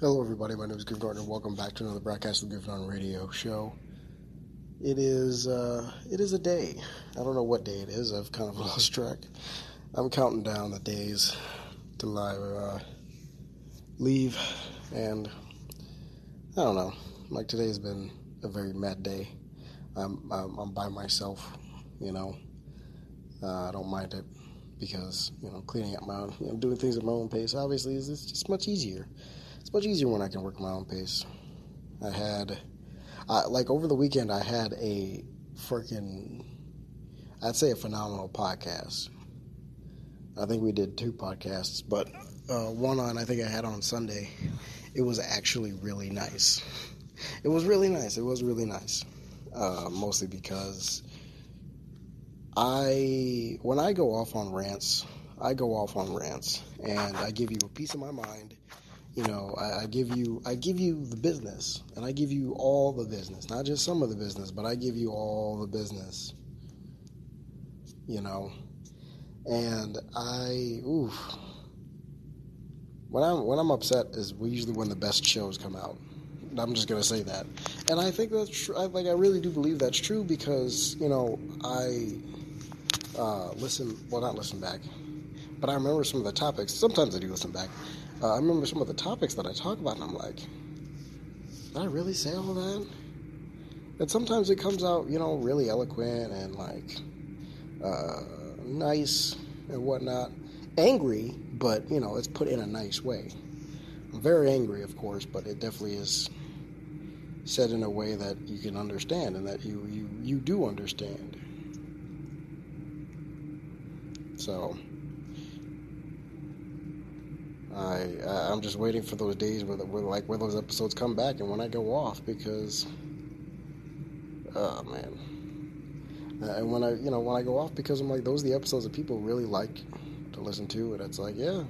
Hello, everybody. My name is Griff Gardner. Welcome back to another broadcast of the Griff Radio Show. It is uh, it is a day. I don't know what day it is. I've kind of lost track. I'm counting down the days till I uh, leave, and I don't know. Like today's been a very mad day. I'm I'm, I'm by myself. You know, uh, I don't mind it because you know cleaning up my own, you know, doing things at my own pace. Obviously, is it's just much easier. Much easier when I can work my own pace. I had, uh, like over the weekend, I had a freaking, I'd say a phenomenal podcast. I think we did two podcasts, but uh, one on I think I had on Sunday. It was actually really nice. It was really nice. It was really nice. Uh, mostly because I, when I go off on rants, I go off on rants, and I give you a piece of my mind you know, I, I, give you I give you the business, and I give you all the business, not just some of the business, but I give you all the business. You know, and I oof. When I'm when I'm upset is we usually when the best shows come out. I'm just gonna say that, and I think that's true. I, like I really do believe that's true because you know I uh, listen. Well, not listen back, but I remember some of the topics. Sometimes I do listen back uh, I remember some of the topics that I talk about, and I'm like, did I really say all that? And sometimes it comes out, you know, really eloquent and like uh, nice and whatnot. Angry, but you know, it's put in a nice way. I'm very angry, of course, but it definitely is said in a way that you can understand and that you you, you do understand. So I I'm just waiting for those days where, the, where like where those episodes come back and when I go off because oh man. Uh, and when I you know when I go off because I'm like those are the episodes that people really like to listen to and it's like yeah.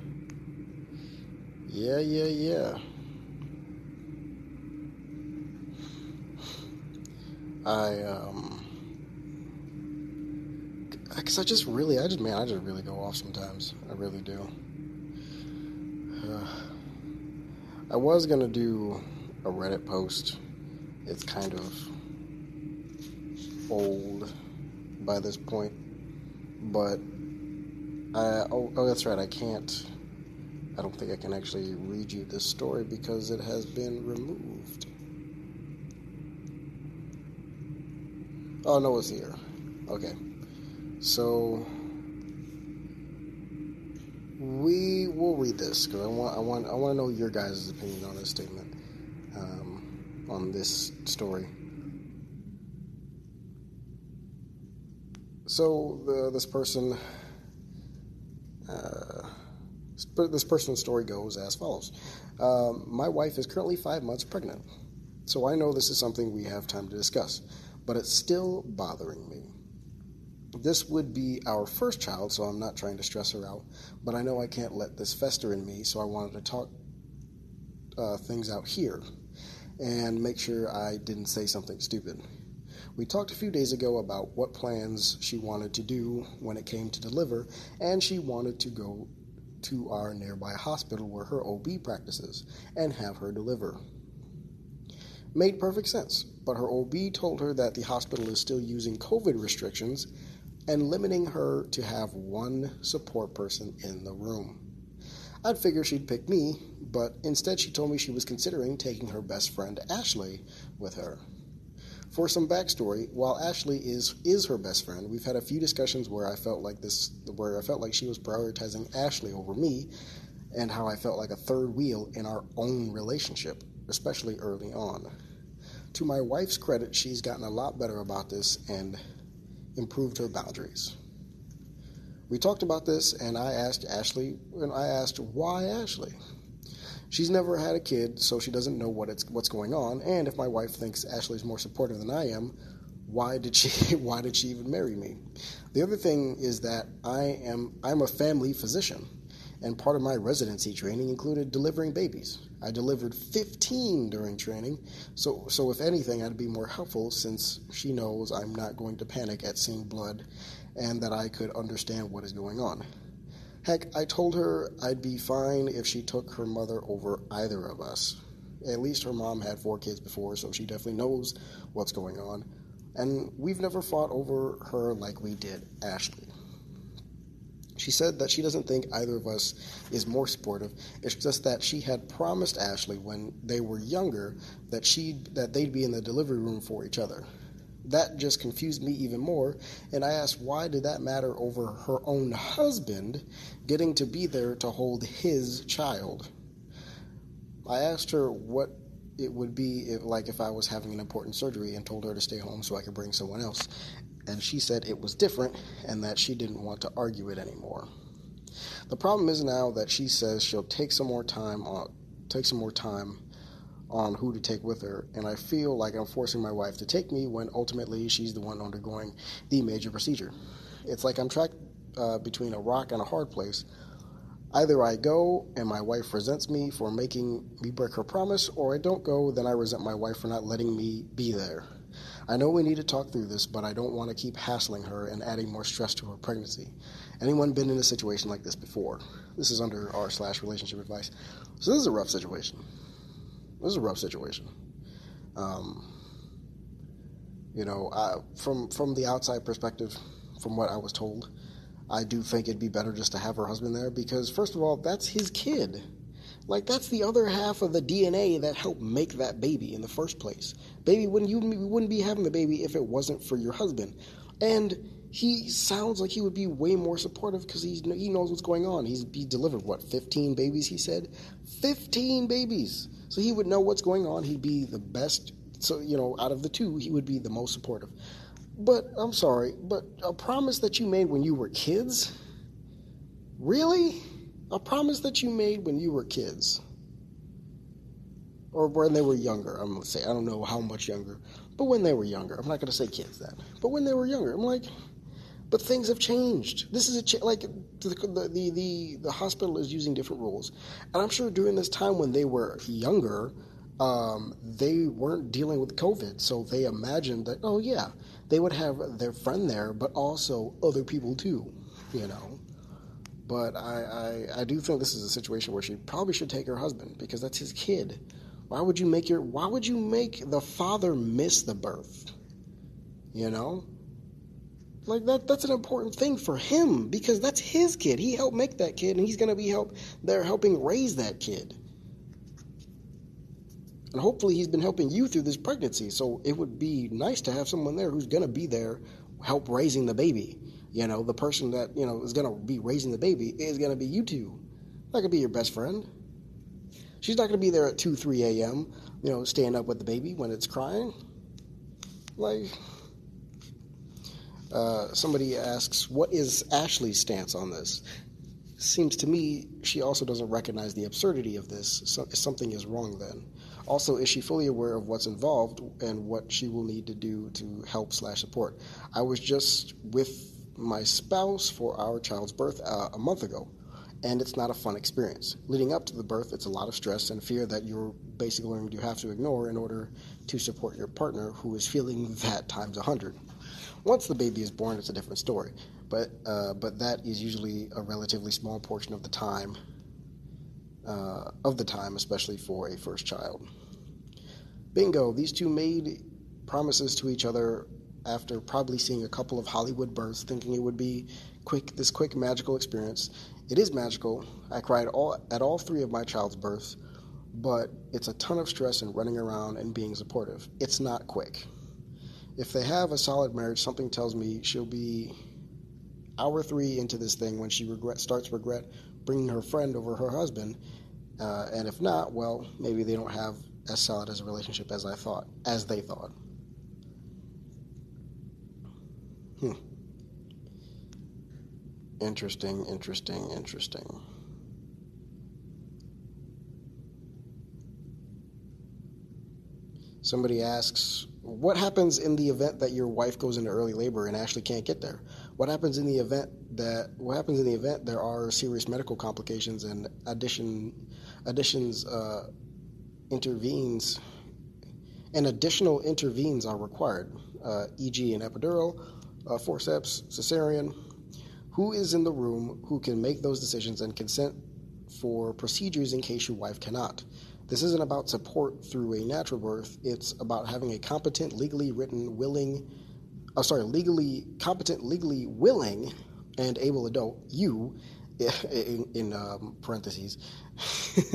Yeah yeah yeah. I um because I just really I just man I just really go off sometimes. I really do. Uh, I was gonna do a Reddit post. It's kind of old by this point, but I oh, oh that's right. I can't. I don't think I can actually read you this story because it has been removed. Oh no, it's here. Okay, so we will read this because I want I want I want to know your guys' opinion on this statement, um, on this story. So the, this person, uh, this person's story goes as follows: um, My wife is currently five months pregnant, so I know this is something we have time to discuss, but it's still bothering me. This would be our first child, so I'm not trying to stress her out, but I know I can't let this fester in me, so I wanted to talk uh, things out here and make sure I didn't say something stupid. We talked a few days ago about what plans she wanted to do when it came to deliver, and she wanted to go to our nearby hospital where her OB practices and have her deliver. Made perfect sense, but her OB told her that the hospital is still using COVID restrictions and limiting her to have one support person in the room. I'd figure she'd pick me, but instead she told me she was considering taking her best friend Ashley with her. For some backstory, while Ashley is is her best friend, we've had a few discussions where I felt like this where I felt like she was prioritizing Ashley over me and how I felt like a third wheel in our own relationship, especially early on. To my wife's credit, she's gotten a lot better about this and improved her boundaries. We talked about this, and I asked Ashley, and I asked why Ashley. She's never had a kid, so she doesn't know what it's what's going on. And if my wife thinks Ashley's more supportive than I am, why did she why did she even marry me? The other thing is that I am I'm a family physician, and part of my residency training included delivering babies. I delivered 15 during training, so, so if anything, I'd be more helpful since she knows I'm not going to panic at seeing blood and that I could understand what is going on. Heck, I told her I'd be fine if she took her mother over either of us. At least her mom had four kids before, so she definitely knows what's going on. And we've never fought over her like we did Ashley. She said that she doesn't think either of us is more supportive. It's just that she had promised Ashley when they were younger that she that they'd be in the delivery room for each other. That just confused me even more, and I asked why did that matter over her own husband getting to be there to hold his child. I asked her what it would be if, like if I was having an important surgery and told her to stay home so I could bring someone else and she said it was different and that she didn't want to argue it anymore. The problem is now that she says she'll take some more time on take some more time on who to take with her, and I feel like I'm forcing my wife to take me when ultimately she's the one undergoing the major procedure. It's like I'm trapped uh, between a rock and a hard place. Either I go and my wife resents me for making me break her promise, or I don't go, then I resent my wife for not letting me be there. I know we need to talk through this, but I don't want to keep hassling her and adding more stress to her pregnancy. Anyone been in a situation like this before? This is under r slash relationship advice. So this is a rough situation. This is a rough situation. Um, you know, I, from from the outside perspective, from what I was told, I do think it'd be better just to have her husband there because, first of all, that's his kid. Like that's the other half of the DNA that helped make that baby in the first place. Baby, wouldn't you wouldn't be having the baby if it wasn't for your husband. And he sounds like he would be way more supportive because he he knows what's going on. He's he delivered what 15 babies. He said 15 babies, so he would know what's going on. He'd be the best. So you know, out of the two, he would be the most supportive. But I'm sorry, but a promise that you made when you were kids, really? A promise that you made when you were kids. Or when they were younger, I'm gonna say. I don't know how much younger, but when they were younger. I'm not gonna say kids that. but when they were younger, I'm like, but things have changed. This is a cha- like the, the the the hospital is using different rules, and I'm sure during this time when they were younger, um, they weren't dealing with COVID, so they imagined that oh yeah, they would have their friend there, but also other people too, you know. But I, I, I do think this is a situation where she probably should take her husband because that's his kid. Why would you make your why would you make the father miss the birth? You know? Like that that's an important thing for him because that's his kid. He helped make that kid and he's gonna be help they're helping raise that kid. And hopefully he's been helping you through this pregnancy. So it would be nice to have someone there who's gonna be there help raising the baby. You know, the person that, you know, is going to be raising the baby is going to be you two. That could be your best friend. She's not going to be there at 2, 3 a.m., you know, staying up with the baby when it's crying. Like, uh, somebody asks, what is Ashley's stance on this? Seems to me she also doesn't recognize the absurdity of this. So, something is wrong then. Also, is she fully aware of what's involved and what she will need to do to help slash support? I was just with my spouse for our child's birth uh, a month ago, and it's not a fun experience. Leading up to the birth, it's a lot of stress and fear that you're basically going to have to ignore in order to support your partner who is feeling that times a hundred. Once the baby is born, it's a different story, but uh, but that is usually a relatively small portion of the time uh, of the time, especially for a first child. Bingo! These two made promises to each other after probably seeing a couple of Hollywood births, thinking it would be quick, this quick magical experience. It is magical. I cried all, at all three of my child's births, but it's a ton of stress and running around and being supportive. It's not quick. If they have a solid marriage, something tells me she'll be hour three into this thing when she regret starts regret bringing her friend over her husband. Uh, and if not, well, maybe they don't have as solid as a relationship as I thought, as they thought. Hmm. Interesting, interesting, interesting. Somebody asks, what happens in the event that your wife goes into early labor and actually can't get there? What happens in the event that what happens in the event there are serious medical complications and addition additions uh, intervenes and additional intervenes are required, uh, e.g., an epidural, uh, forceps, cesarean. Who is in the room who can make those decisions and consent for procedures in case your wife cannot? This isn't about support through a natural birth. It's about having a competent, legally written, willing, oh, sorry, legally competent, legally willing, and able adult, you, in, in um, parentheses,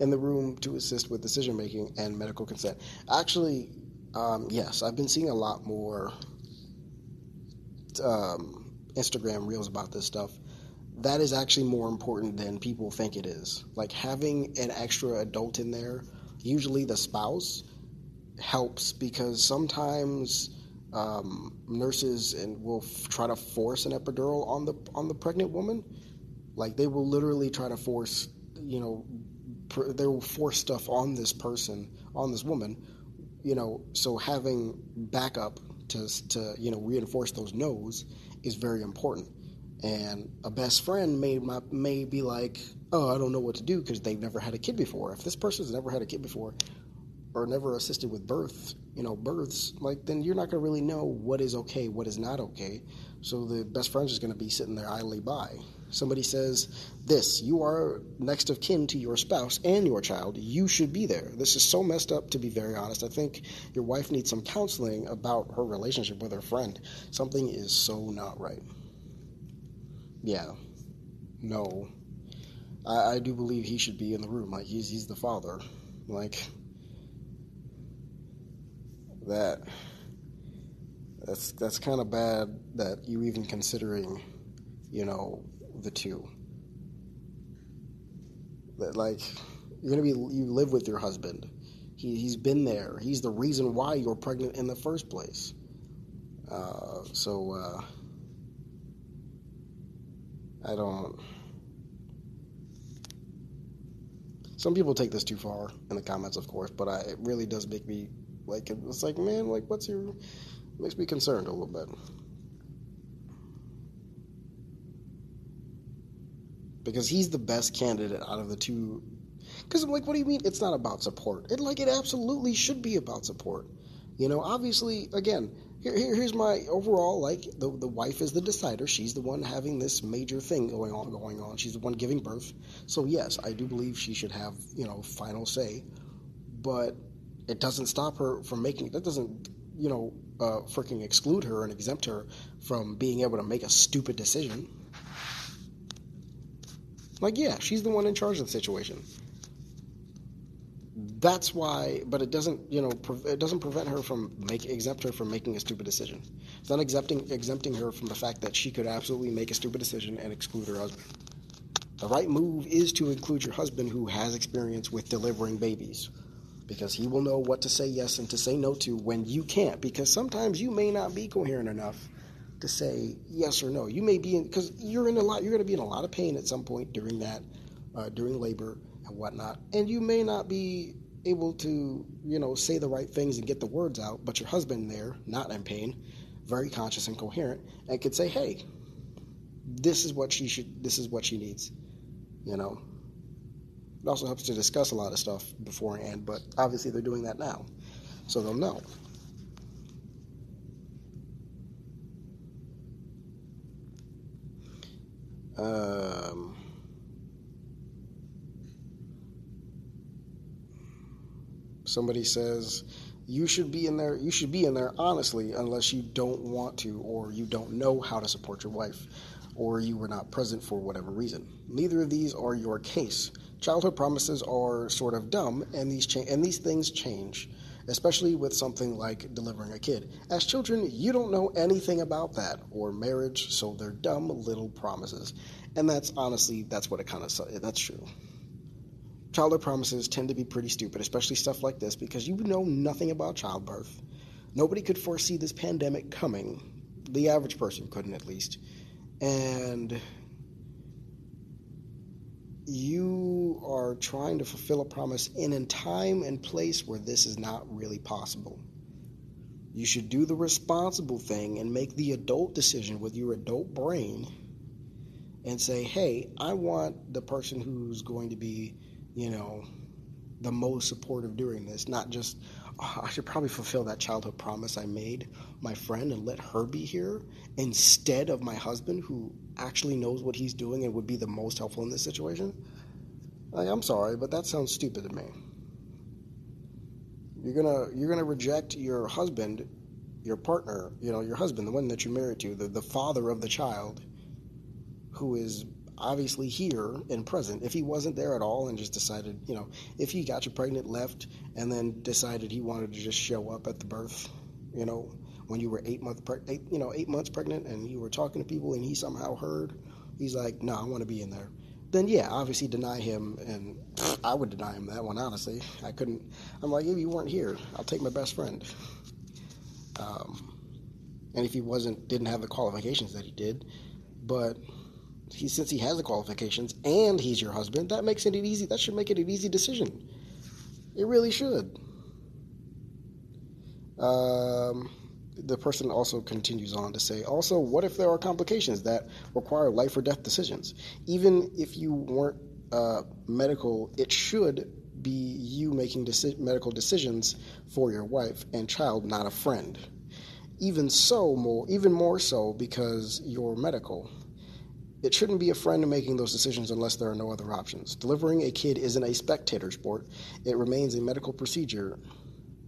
in the room to assist with decision making and medical consent. Actually, um, yes, I've been seeing a lot more um, Instagram reels about this stuff. That is actually more important than people think it is. Like having an extra adult in there, usually the spouse, helps because sometimes um, nurses and will f- try to force an epidural on the on the pregnant woman. Like they will literally try to force, you know, pr- they will force stuff on this person, on this woman, you know. So having backup to to you know reinforce those no's is very important. And a best friend may may be like, oh, I don't know what to do because they've never had a kid before. If this person's never had a kid before, or never assisted with birth, you know, births, like then you're not gonna really know what is okay, what is not okay. So the best friend's just gonna be sitting there idly by. Somebody says this, you are next of kin to your spouse and your child. You should be there. This is so messed up to be very honest. I think your wife needs some counseling about her relationship with her friend. Something is so not right. Yeah. No. I, I do believe he should be in the room. Like he's he's the father. Like that that's that's kind of bad that you're even considering, you know, the two. That like you're gonna be you live with your husband. He he's been there. He's the reason why you're pregnant in the first place. Uh, so uh, I don't. Some people take this too far in the comments, of course, but I, it really does make me like it's like, man, like what's your makes me concerned a little bit. Because he's the best candidate out of the two. Because I'm like, what do you mean it's not about support? It like it absolutely should be about support. You know, obviously, again, here, here, here's my overall like the the wife is the decider. She's the one having this major thing going on going on. She's the one giving birth. So yes, I do believe she should have you know final say. But it doesn't stop her from making that doesn't you know uh, freaking exclude her and exempt her from being able to make a stupid decision like yeah she's the one in charge of the situation that's why but it doesn't you know pre- it doesn't prevent her from make exempt her from making a stupid decision it's not exempting exempting her from the fact that she could absolutely make a stupid decision and exclude her husband the right move is to include your husband who has experience with delivering babies because he will know what to say yes and to say no to when you can't. Because sometimes you may not be coherent enough to say yes or no. You may be in because you're in a lot. You're going to be in a lot of pain at some point during that, uh, during labor and whatnot, and you may not be able to, you know, say the right things and get the words out. But your husband there, not in pain, very conscious and coherent, and could say, "Hey, this is what she should. This is what she needs," you know. It also helps to discuss a lot of stuff beforehand, but obviously they're doing that now, so they'll know. Um, somebody says you should be in there you should be in there honestly unless you don't want to or you don't know how to support your wife or you were not present for whatever reason. Neither of these are your case. Childhood promises are sort of dumb, and these cha- and these things change, especially with something like delivering a kid. As children, you don't know anything about that or marriage, so they're dumb little promises, and that's honestly that's what it kind of that's true. Childhood promises tend to be pretty stupid, especially stuff like this, because you know nothing about childbirth. Nobody could foresee this pandemic coming. The average person couldn't, at least. And you are trying to fulfill a promise in a time and place where this is not really possible. You should do the responsible thing and make the adult decision with your adult brain and say, hey, I want the person who's going to be, you know, the most supportive during this, not just oh, I should probably fulfill that childhood promise I made my friend and let her be here instead of my husband who actually knows what he's doing and would be the most helpful in this situation. Like, I'm sorry, but that sounds stupid to me. You're gonna you're gonna reject your husband, your partner, you know, your husband, the one that you're married to, the, the father of the child, who is obviously here and present. If he wasn't there at all and just decided, you know, if he got you pregnant, left, and then decided he wanted to just show up at the birth, you know, when you were eight months, you know, eight months pregnant, and you were talking to people, and he somehow heard, he's like, no, I want to be in there then yeah, obviously deny him, and I would deny him that one. Honestly, I couldn't. I'm like, if you weren't here, I'll take my best friend. Um, and if he wasn't, didn't have the qualifications that he did, but he since he has the qualifications and he's your husband, that makes it easy. That should make it an easy decision. It really should. Um, the person also continues on to say, also, what if there are complications that require life or death decisions? Even if you weren't uh, medical, it should be you making deci- medical decisions for your wife and child, not a friend. Even so, more, even more so because you're medical. It shouldn't be a friend making those decisions unless there are no other options. Delivering a kid isn't a spectator sport, it remains a medical procedure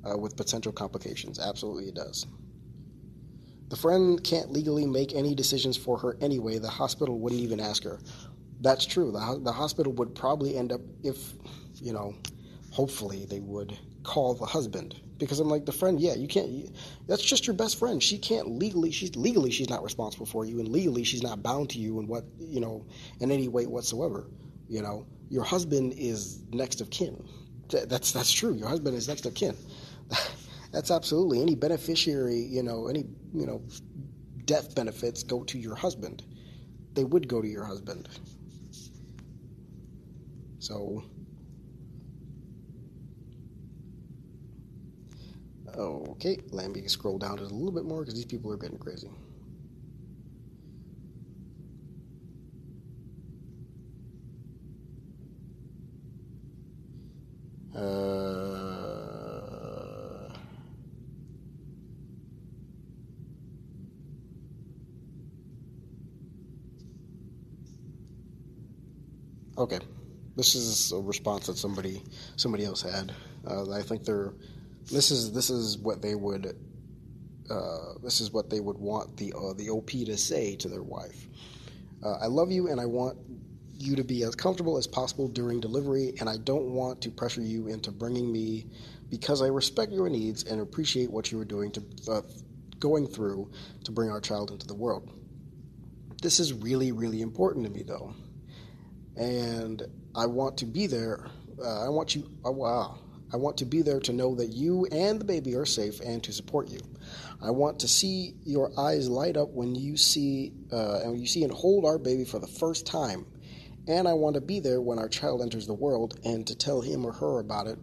uh, with potential complications. Absolutely, it does. The friend can't legally make any decisions for her anyway. The hospital wouldn't even ask her. That's true. The, the hospital would probably end up, if, you know, hopefully they would call the husband. Because I'm like, the friend, yeah, you can't, that's just your best friend. She can't legally, she's legally, she's not responsible for you, and legally, she's not bound to you in what, you know, in any way whatsoever. You know, your husband is next of kin. That's, that's true. Your husband is next of kin. That's absolutely any beneficiary, you know, any, you know, death benefits go to your husband. They would go to your husband. So, okay, let me scroll down just a little bit more because these people are getting crazy. Uh, Okay, this is a response that somebody somebody else had. Uh, I think they're this is this is what they would uh, this is what they would want the uh, the OP to say to their wife. Uh, I love you and I want you to be as comfortable as possible during delivery, and I don't want to pressure you into bringing me because I respect your needs and appreciate what you are doing to uh, going through to bring our child into the world. This is really really important to me though and I want to be there. Uh, I want you. Uh, wow. I want to be there to know that you and the baby are safe and to support you. I want to see your eyes light up when you see uh, and you see and hold our baby for the first time. And I want to be there when our child enters the world and to tell him or her about it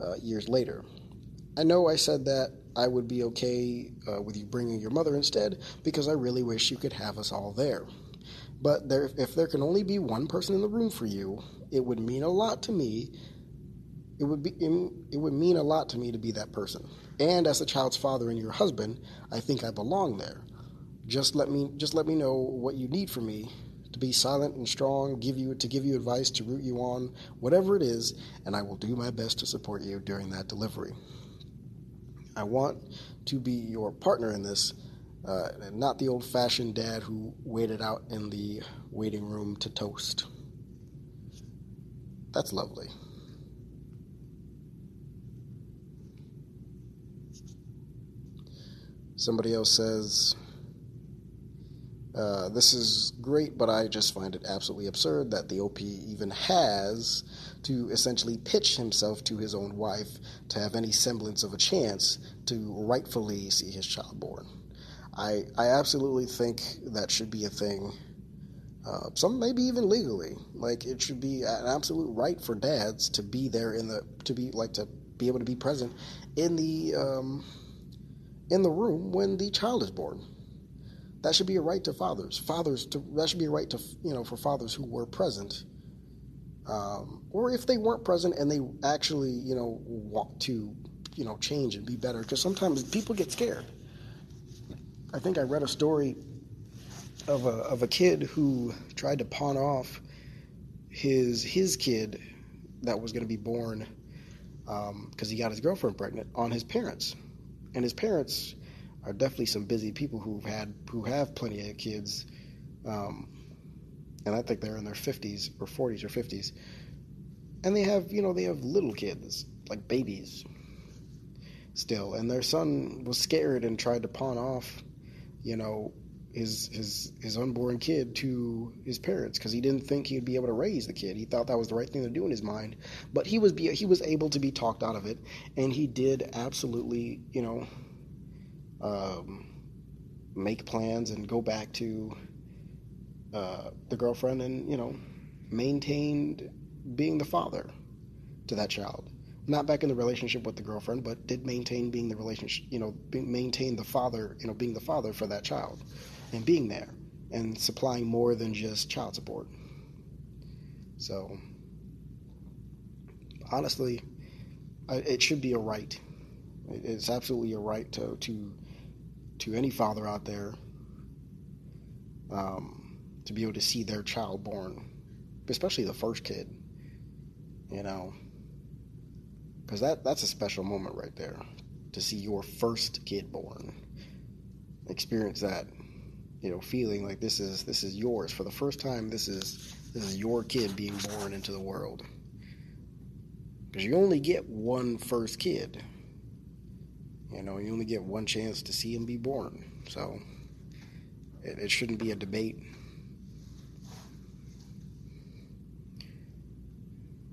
uh, years later. I know I said that I would be okay uh, with you bringing your mother instead because I really wish you could have us all there. But there, if there can only be one person in the room for you, it would mean a lot to me. It would be it would mean a lot to me to be that person. And as a child's father and your husband, I think I belong there. Just let me just let me know what you need from me to be silent and strong, give you to give you advice, to root you on, whatever it is, and I will do my best to support you during that delivery. I want to be your partner in this uh, not the old fashioned dad who waited out in the waiting room to toast. That's lovely. Somebody else says, uh, This is great, but I just find it absolutely absurd that the OP even has to essentially pitch himself to his own wife to have any semblance of a chance to rightfully see his child born. I I absolutely think that should be a thing. Uh, some maybe even legally, like it should be an absolute right for dads to be there in the to be like to be able to be present in the um, in the room when the child is born. That should be a right to fathers. Fathers to that should be a right to you know for fathers who were present um, or if they weren't present and they actually, you know, want to, you know, change and be better. Because sometimes people get scared. I think I read a story of a of a kid who tried to pawn off his his kid that was going to be born because um, he got his girlfriend pregnant on his parents, and his parents are definitely some busy people who've had who have plenty of kids. Um, and I think they're in their 50s or 40s or 50s. And they have, you know, they have little kids, like babies still. And their son was scared and tried to pawn off, you know, his his his unborn kid to his parents because he didn't think he'd be able to raise the kid. He thought that was the right thing to do in his mind, but he was be, he was able to be talked out of it, and he did absolutely, you know, um, make plans and go back to uh, the girlfriend and you know maintained being the father to that child not back in the relationship with the girlfriend but did maintain being the relationship you know maintain the father you know being the father for that child and being there and supplying more than just child support. So honestly it should be a right. It's absolutely a right to to to any father out there um, to be able to see their child born, especially the first kid, you know, because that that's a special moment right there to see your first kid born, experience that, you know, feeling like this is this is yours for the first time. This is this is your kid being born into the world because you only get one first kid. You know, you only get one chance to see him be born. So it, it shouldn't be a debate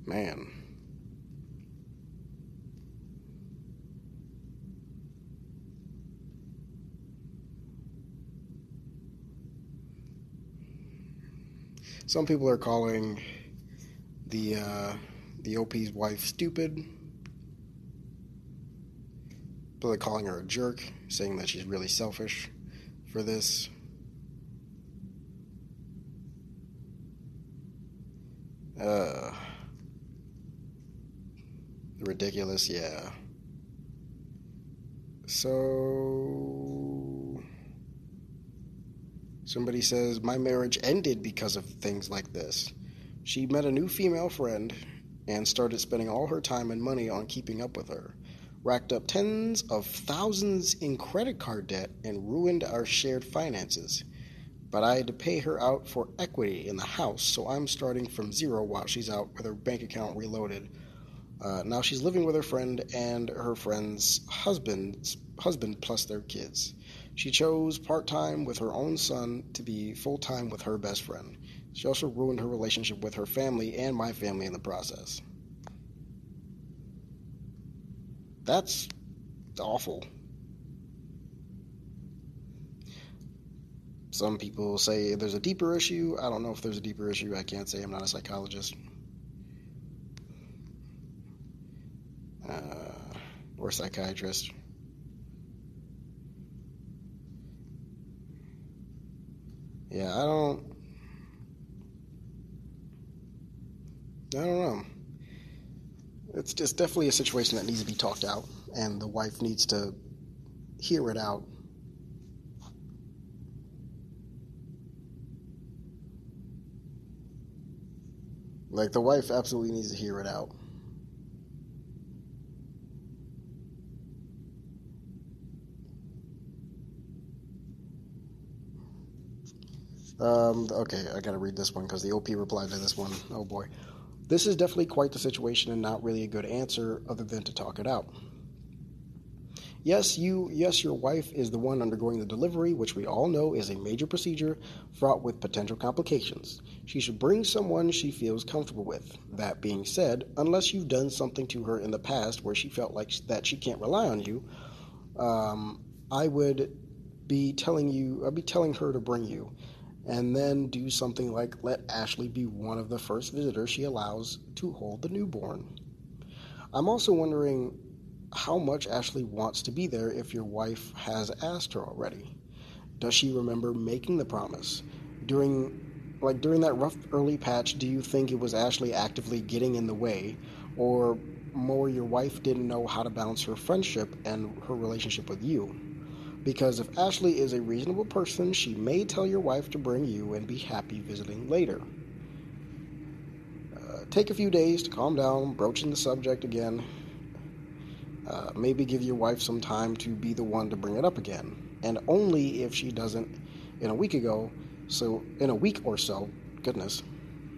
Man. Some people are calling the uh, the OP's wife stupid. People are calling her a jerk, saying that she's really selfish for this. Uh, Ridiculous, yeah. So. Somebody says, My marriage ended because of things like this. She met a new female friend and started spending all her time and money on keeping up with her. Racked up tens of thousands in credit card debt and ruined our shared finances. But I had to pay her out for equity in the house, so I'm starting from zero while she's out with her bank account reloaded uh, now she's living with her friend and her friend's husband, husband plus their kids. She chose part time with her own son to be full time with her best friend. She also ruined her relationship with her family and my family in the process. That's awful. Some people say there's a deeper issue. I don't know if there's a deeper issue. I can't say. I'm not a psychologist. Uh, or psychiatrist. Yeah, I don't. I don't know. It's just definitely a situation that needs to be talked out, and the wife needs to hear it out. Like, the wife absolutely needs to hear it out. Um, okay, I gotta read this one because the OP replied to this one. Oh boy. This is definitely quite the situation and not really a good answer other than to talk it out. Yes, you yes, your wife is the one undergoing the delivery, which we all know is a major procedure fraught with potential complications. She should bring someone she feels comfortable with. That being said, unless you've done something to her in the past where she felt like that she can't rely on you, um, I would be telling you I'd be telling her to bring you and then do something like let Ashley be one of the first visitors she allows to hold the newborn. I'm also wondering how much Ashley wants to be there if your wife has asked her already. Does she remember making the promise? During like during that rough early patch, do you think it was Ashley actively getting in the way, or more your wife didn't know how to balance her friendship and her relationship with you? Because if Ashley is a reasonable person, she may tell your wife to bring you and be happy visiting later. Uh, take a few days to calm down, broaching the subject again. Uh, maybe give your wife some time to be the one to bring it up again, and only if she doesn't in a week ago so, in a week or so, goodness,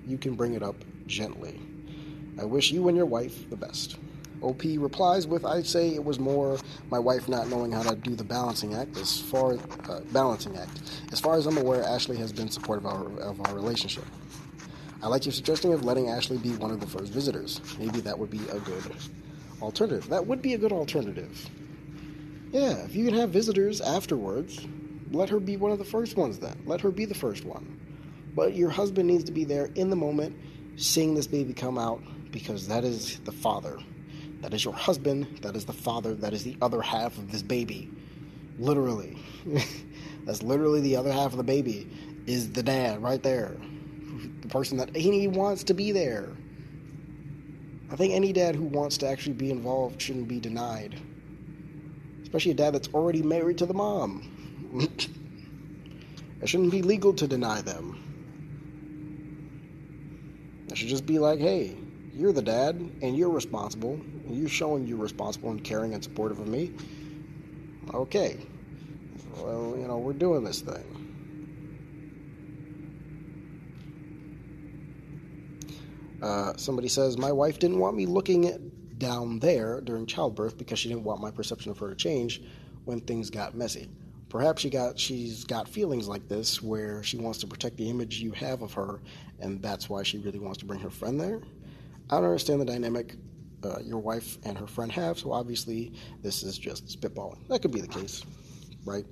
you can bring it up gently. I wish you and your wife the best. OP replies with, I'd say it was more my wife not knowing how to do the balancing act. As far uh, balancing act, as far as I'm aware, Ashley has been supportive of our, of our relationship. I like your suggestion of letting Ashley be one of the first visitors. Maybe that would be a good alternative. That would be a good alternative. Yeah, if you can have visitors afterwards, let her be one of the first ones then. Let her be the first one. But your husband needs to be there in the moment, seeing this baby come out, because that is the father. That is your husband. That is the father. That is the other half of this baby. Literally. That's literally the other half of the baby, is the dad right there. The person that he wants to be there. I think any dad who wants to actually be involved shouldn't be denied. Especially a dad that's already married to the mom it shouldn't be legal to deny them. It should just be like, hey, you're the dad and you're responsible. You're showing you're responsible and caring and supportive of me. Okay. Well, you know, we're doing this thing. Uh, somebody says, My wife didn't want me looking down there during childbirth because she didn't want my perception of her to change when things got messy. Perhaps she got she's got feelings like this where she wants to protect the image you have of her, and that's why she really wants to bring her friend there. I don't understand the dynamic uh, your wife and her friend have, so obviously this is just spitballing. That could be the case, right?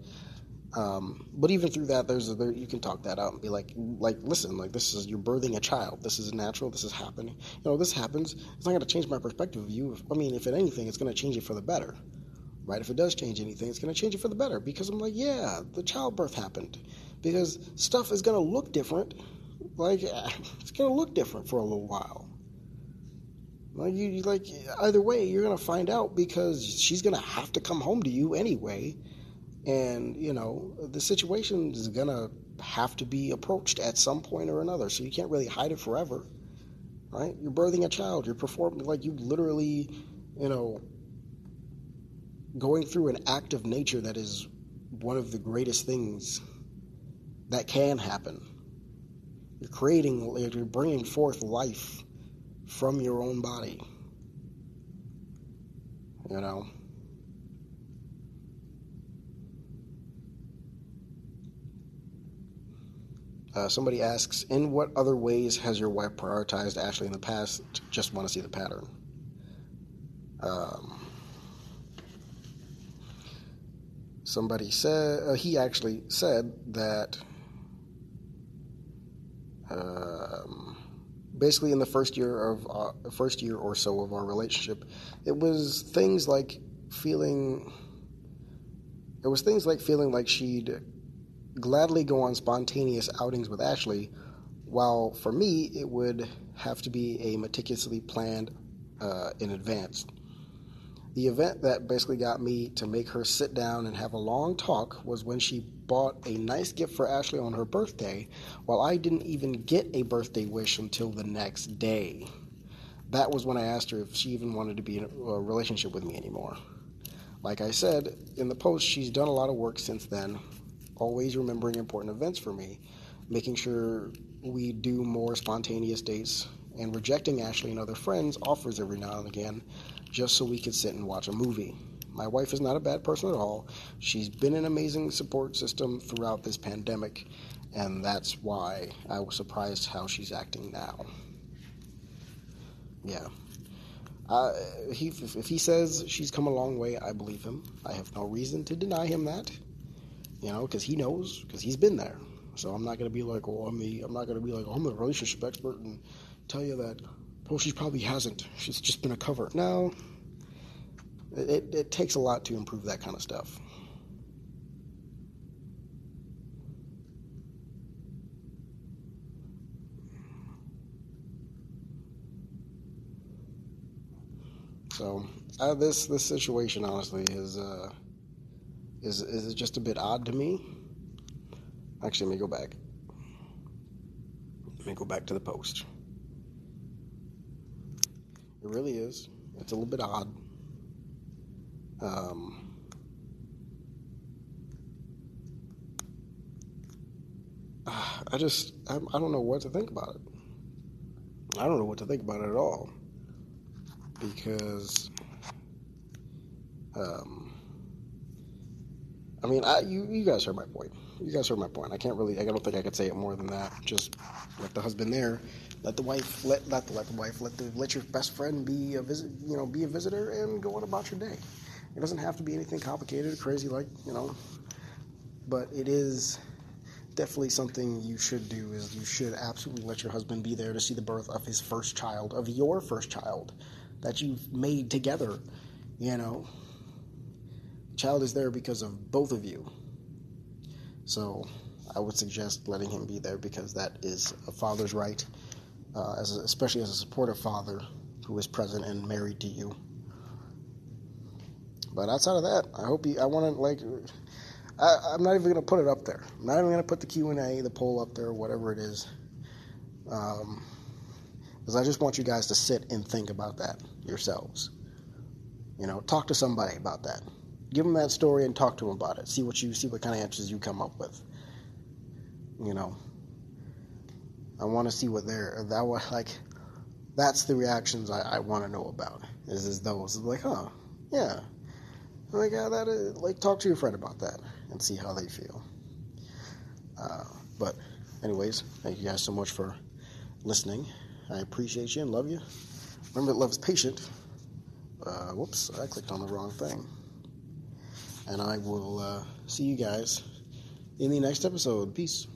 Um, but even through that, there's a, there, you can talk that out and be like, like, listen, like this is you're birthing a child. This is natural. This is happening. You know, this happens. It's not going to change my perspective of you. I mean, if it anything, it's going to change it for the better right? If it does change anything, it's going to change it for the better because I'm like, yeah, the childbirth happened. Because stuff is going to look different. Like, it's going to look different for a little while. Like, you, like, either way, you're to find out because she's to have to come home to you anyway. And, you know, the situation is to have to be approached at some point or another. So you can't really hide it forever, right? You're birthing a child. You're performing, like, you literally, you know, going through an act of nature that is one of the greatest things that can happen. You're creating, you're bringing forth life from your own body. You know? Uh, somebody asks, in what other ways has your wife prioritized Ashley in the past? Just want to see the pattern. Um, somebody said uh, he actually said that um, basically in the first year of uh, first year or so of our relationship, it was things like feeling. It was things like feeling like she'd gladly go on spontaneous outings with Ashley, while for me it would have to be a meticulously planned uh, in advance. The event that basically got me to make her sit down and have a long talk was when she bought a nice gift for Ashley on her birthday, while I didn't even get a birthday wish until the next day. That was when I asked her if she even wanted to be in a relationship with me anymore. Like I said in the post, she's done a lot of work since then, always remembering important events for me, making sure we do more spontaneous dates, and rejecting Ashley and other friends offers every now and again just so we could sit and watch a movie. My wife is not a bad person at all. She's been an amazing support system throughout this pandemic, and that's why I was surprised how she's acting now. Yeah. Uh, he, if he says she's come a long way, I believe him. I have no reason to deny him that, you know, because he knows, because he's been there. So I'm not going to be like, oh, I'm the, I'm not to be like, oh, I'm a relationship expert and tell you that well, she probably hasn't. She's just been a cover. No, it, it takes a lot to improve that kind of stuff. So uh, this this situation honestly is uh, is is just a bit odd to me. Actually, let me go back. Let me go back to the post. It really is. It's a little bit odd. Um, I just I, I don't know what to think about it. I don't know what to think about it at all because um, I mean, I, you you guys heard my point. You guys heard my point. I can't really. I don't think I could say it more than that. Just let the husband there. Let the wife let the, let the wife let the let your best friend be a visit. You know, be a visitor and go on about your day. It doesn't have to be anything complicated or crazy like you know. But it is definitely something you should do. Is you should absolutely let your husband be there to see the birth of his first child, of your first child, that you've made together. You know, child is there because of both of you. So I would suggest letting him be there because that is a father's right, uh, as a, especially as a supportive father who is present and married to you. But outside of that, I hope you. I want to like. I, am not even to put it up there. I'm not even to put the Q and A, the poll up there, whatever it is, because um, I just want you guys to sit and think about that yourselves. You know, talk to somebody about that give them that story and talk to them about it. See what you see what kind of answers you come up with. You know, I want to see what they're that was like. That's the reactions I, I want to know about. Is is those like, huh, yeah, like uh, that. Uh, like talk to your friend about that and see how they feel. Uh, but, anyways, thank you guys so much for listening. I appreciate you and love you. Remember that love is patient. Uh, whoops, I clicked on the wrong thing and I will uh, see you guys in the next episode. Peace.